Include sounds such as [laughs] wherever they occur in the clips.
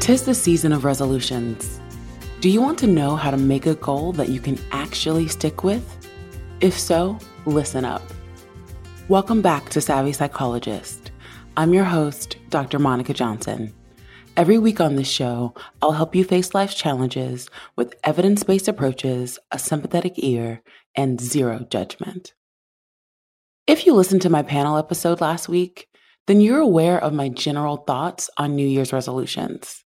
Tis the season of resolutions. Do you want to know how to make a goal that you can actually stick with? If so, listen up. Welcome back to Savvy Psychologist. I'm your host, Dr. Monica Johnson. Every week on this show, I'll help you face life's challenges with evidence based approaches, a sympathetic ear, and zero judgment. If you listened to my panel episode last week, then you're aware of my general thoughts on New Year's resolutions.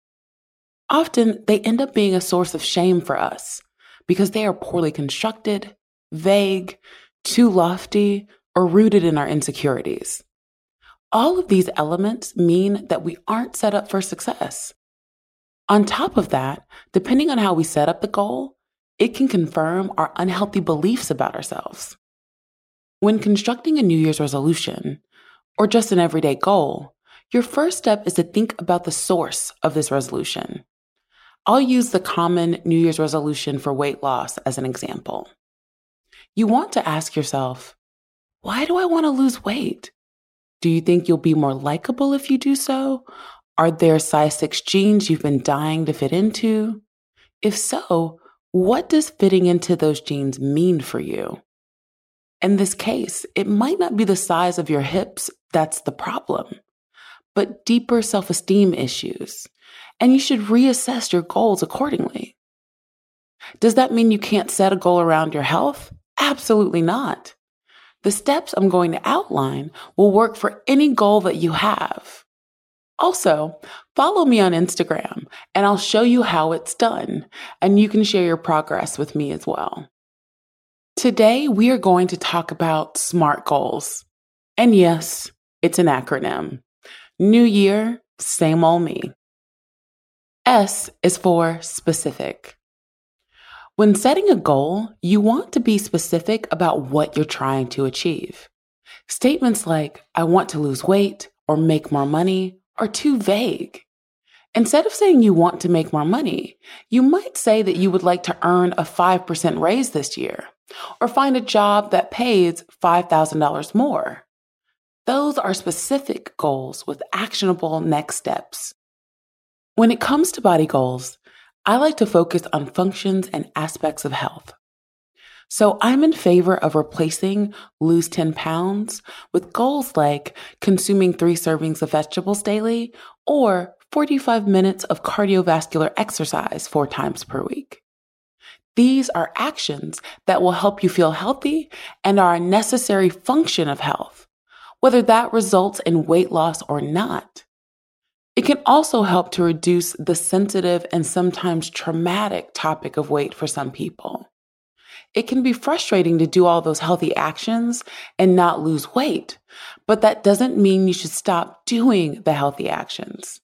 Often they end up being a source of shame for us because they are poorly constructed, vague, too lofty, or rooted in our insecurities. All of these elements mean that we aren't set up for success. On top of that, depending on how we set up the goal, it can confirm our unhealthy beliefs about ourselves. When constructing a New Year's resolution, or just an everyday goal, your first step is to think about the source of this resolution. I'll use the common New Year's resolution for weight loss as an example. You want to ask yourself, why do I want to lose weight? Do you think you'll be more likable if you do so? Are there size 6 jeans you've been dying to fit into? If so, what does fitting into those jeans mean for you? In this case, it might not be the size of your hips that's the problem, but deeper self esteem issues and you should reassess your goals accordingly. Does that mean you can't set a goal around your health? Absolutely not. The steps I'm going to outline will work for any goal that you have. Also, follow me on Instagram and I'll show you how it's done, and you can share your progress with me as well. Today, we are going to talk about SMART goals. And yes, it's an acronym. New year, same old me. S is for specific. When setting a goal, you want to be specific about what you're trying to achieve. Statements like, I want to lose weight or make more money are too vague. Instead of saying you want to make more money, you might say that you would like to earn a 5% raise this year or find a job that pays $5,000 more. Those are specific goals with actionable next steps. When it comes to body goals, I like to focus on functions and aspects of health. So I'm in favor of replacing lose 10 pounds with goals like consuming three servings of vegetables daily or 45 minutes of cardiovascular exercise four times per week. These are actions that will help you feel healthy and are a necessary function of health, whether that results in weight loss or not. It can also help to reduce the sensitive and sometimes traumatic topic of weight for some people. It can be frustrating to do all those healthy actions and not lose weight, but that doesn't mean you should stop doing the healthy actions.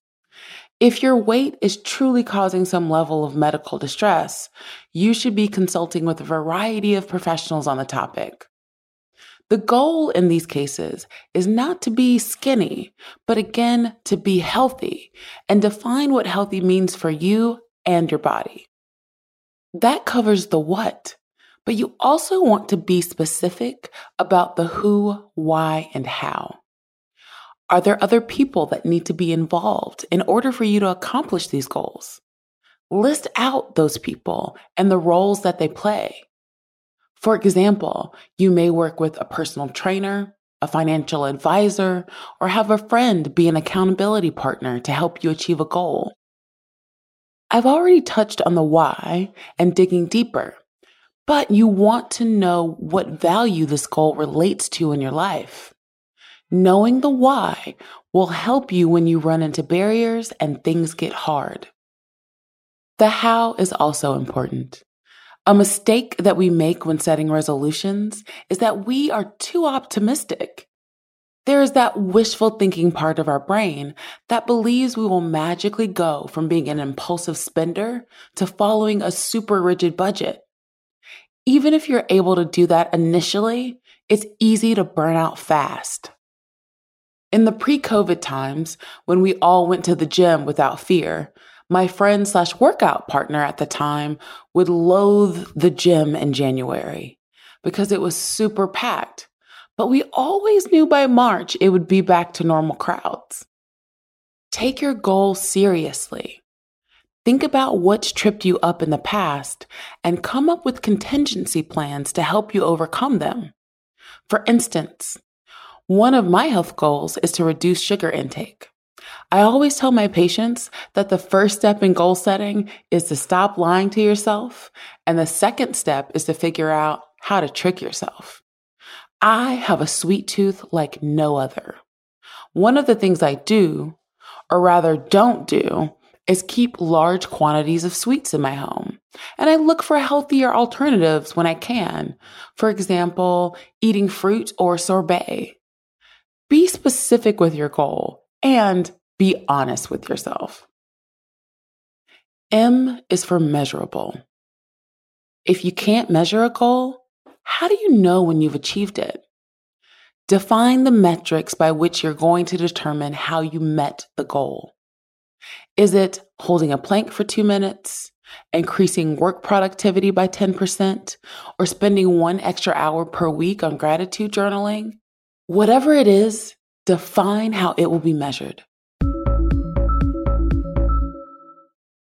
If your weight is truly causing some level of medical distress, you should be consulting with a variety of professionals on the topic. The goal in these cases is not to be skinny, but again, to be healthy and define what healthy means for you and your body. That covers the what, but you also want to be specific about the who, why, and how. Are there other people that need to be involved in order for you to accomplish these goals? List out those people and the roles that they play. For example, you may work with a personal trainer, a financial advisor, or have a friend be an accountability partner to help you achieve a goal. I've already touched on the why and digging deeper, but you want to know what value this goal relates to in your life. Knowing the why will help you when you run into barriers and things get hard. The how is also important. A mistake that we make when setting resolutions is that we are too optimistic. There is that wishful thinking part of our brain that believes we will magically go from being an impulsive spender to following a super rigid budget. Even if you're able to do that initially, it's easy to burn out fast. In the pre COVID times, when we all went to the gym without fear, my friend slash workout partner at the time would loathe the gym in January because it was super packed. But we always knew by March it would be back to normal crowds. Take your goals seriously. Think about what's tripped you up in the past and come up with contingency plans to help you overcome them. For instance, one of my health goals is to reduce sugar intake. I always tell my patients that the first step in goal setting is to stop lying to yourself. And the second step is to figure out how to trick yourself. I have a sweet tooth like no other. One of the things I do, or rather don't do, is keep large quantities of sweets in my home. And I look for healthier alternatives when I can. For example, eating fruit or sorbet. Be specific with your goal and be honest with yourself. M is for measurable. If you can't measure a goal, how do you know when you've achieved it? Define the metrics by which you're going to determine how you met the goal. Is it holding a plank for two minutes, increasing work productivity by 10%, or spending one extra hour per week on gratitude journaling? Whatever it is, define how it will be measured.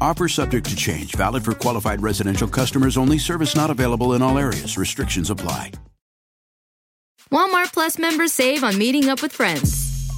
Offer subject to change, valid for qualified residential customers only, service not available in all areas. Restrictions apply. Walmart Plus members save on meeting up with friends.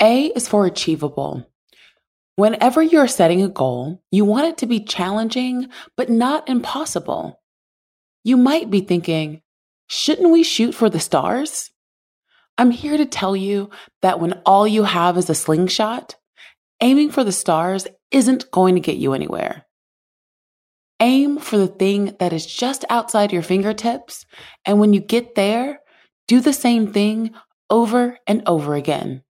A is for achievable. Whenever you're setting a goal, you want it to be challenging, but not impossible. You might be thinking, shouldn't we shoot for the stars? I'm here to tell you that when all you have is a slingshot, aiming for the stars isn't going to get you anywhere. Aim for the thing that is just outside your fingertips, and when you get there, do the same thing over and over again.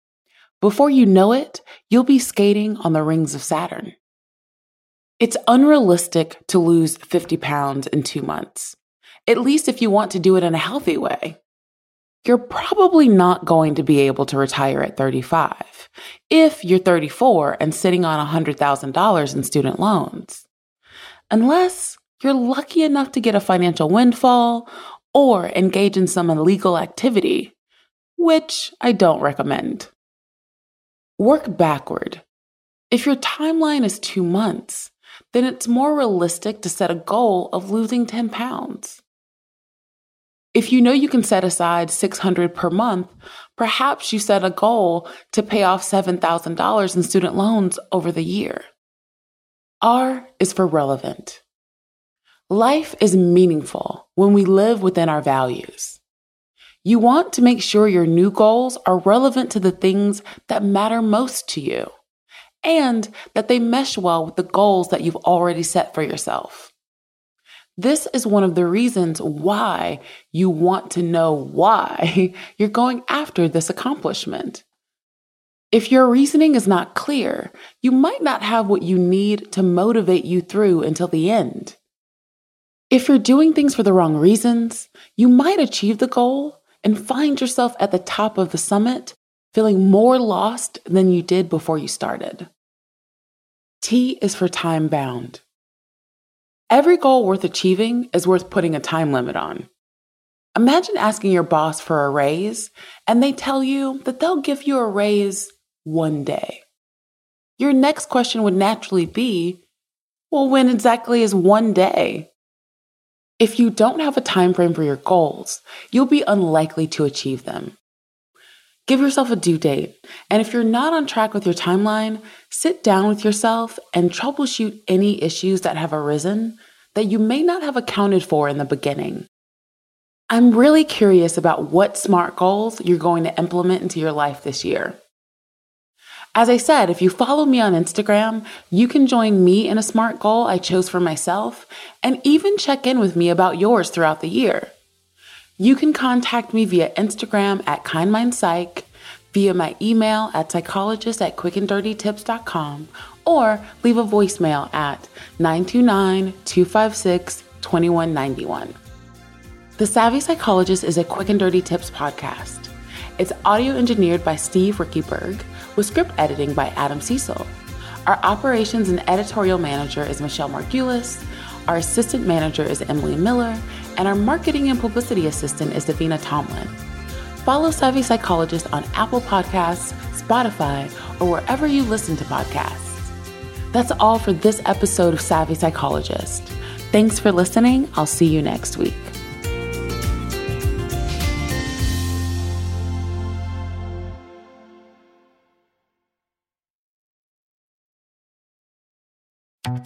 Before you know it, you'll be skating on the rings of Saturn. It's unrealistic to lose 50 pounds in two months, at least if you want to do it in a healthy way. You're probably not going to be able to retire at 35 if you're 34 and sitting on $100,000 in student loans. Unless you're lucky enough to get a financial windfall or engage in some illegal activity, which I don't recommend. Work backward. If your timeline is two months, then it's more realistic to set a goal of losing 10 pounds. If you know you can set aside 600 per month, perhaps you set a goal to pay off $7,000 in student loans over the year. R is for relevant. Life is meaningful when we live within our values. You want to make sure your new goals are relevant to the things that matter most to you and that they mesh well with the goals that you've already set for yourself. This is one of the reasons why you want to know why [laughs] you're going after this accomplishment. If your reasoning is not clear, you might not have what you need to motivate you through until the end. If you're doing things for the wrong reasons, you might achieve the goal and find yourself at the top of the summit feeling more lost than you did before you started. T is for time bound. Every goal worth achieving is worth putting a time limit on. Imagine asking your boss for a raise and they tell you that they'll give you a raise one day. Your next question would naturally be, well, when exactly is one day? If you don't have a time frame for your goals, you'll be unlikely to achieve them. Give yourself a due date. And if you're not on track with your timeline, sit down with yourself and troubleshoot any issues that have arisen that you may not have accounted for in the beginning. I'm really curious about what SMART goals you're going to implement into your life this year. As I said, if you follow me on Instagram, you can join me in a SMART goal I chose for myself and even check in with me about yours throughout the year. You can contact me via Instagram at KindMindPsych, via my email at psychologist at quickanddirtytips.com, or leave a voicemail at 929 256 2191. The Savvy Psychologist is a Quick and Dirty Tips podcast. It's audio engineered by Steve Riekeberg with script editing by Adam Cecil. Our operations and editorial manager is Michelle Margulis. Our assistant manager is Emily Miller, and our marketing and publicity assistant is Davina Tomlin. Follow Savvy Psychologist on Apple Podcasts, Spotify, or wherever you listen to podcasts. That's all for this episode of Savvy Psychologist. Thanks for listening. I'll see you next week.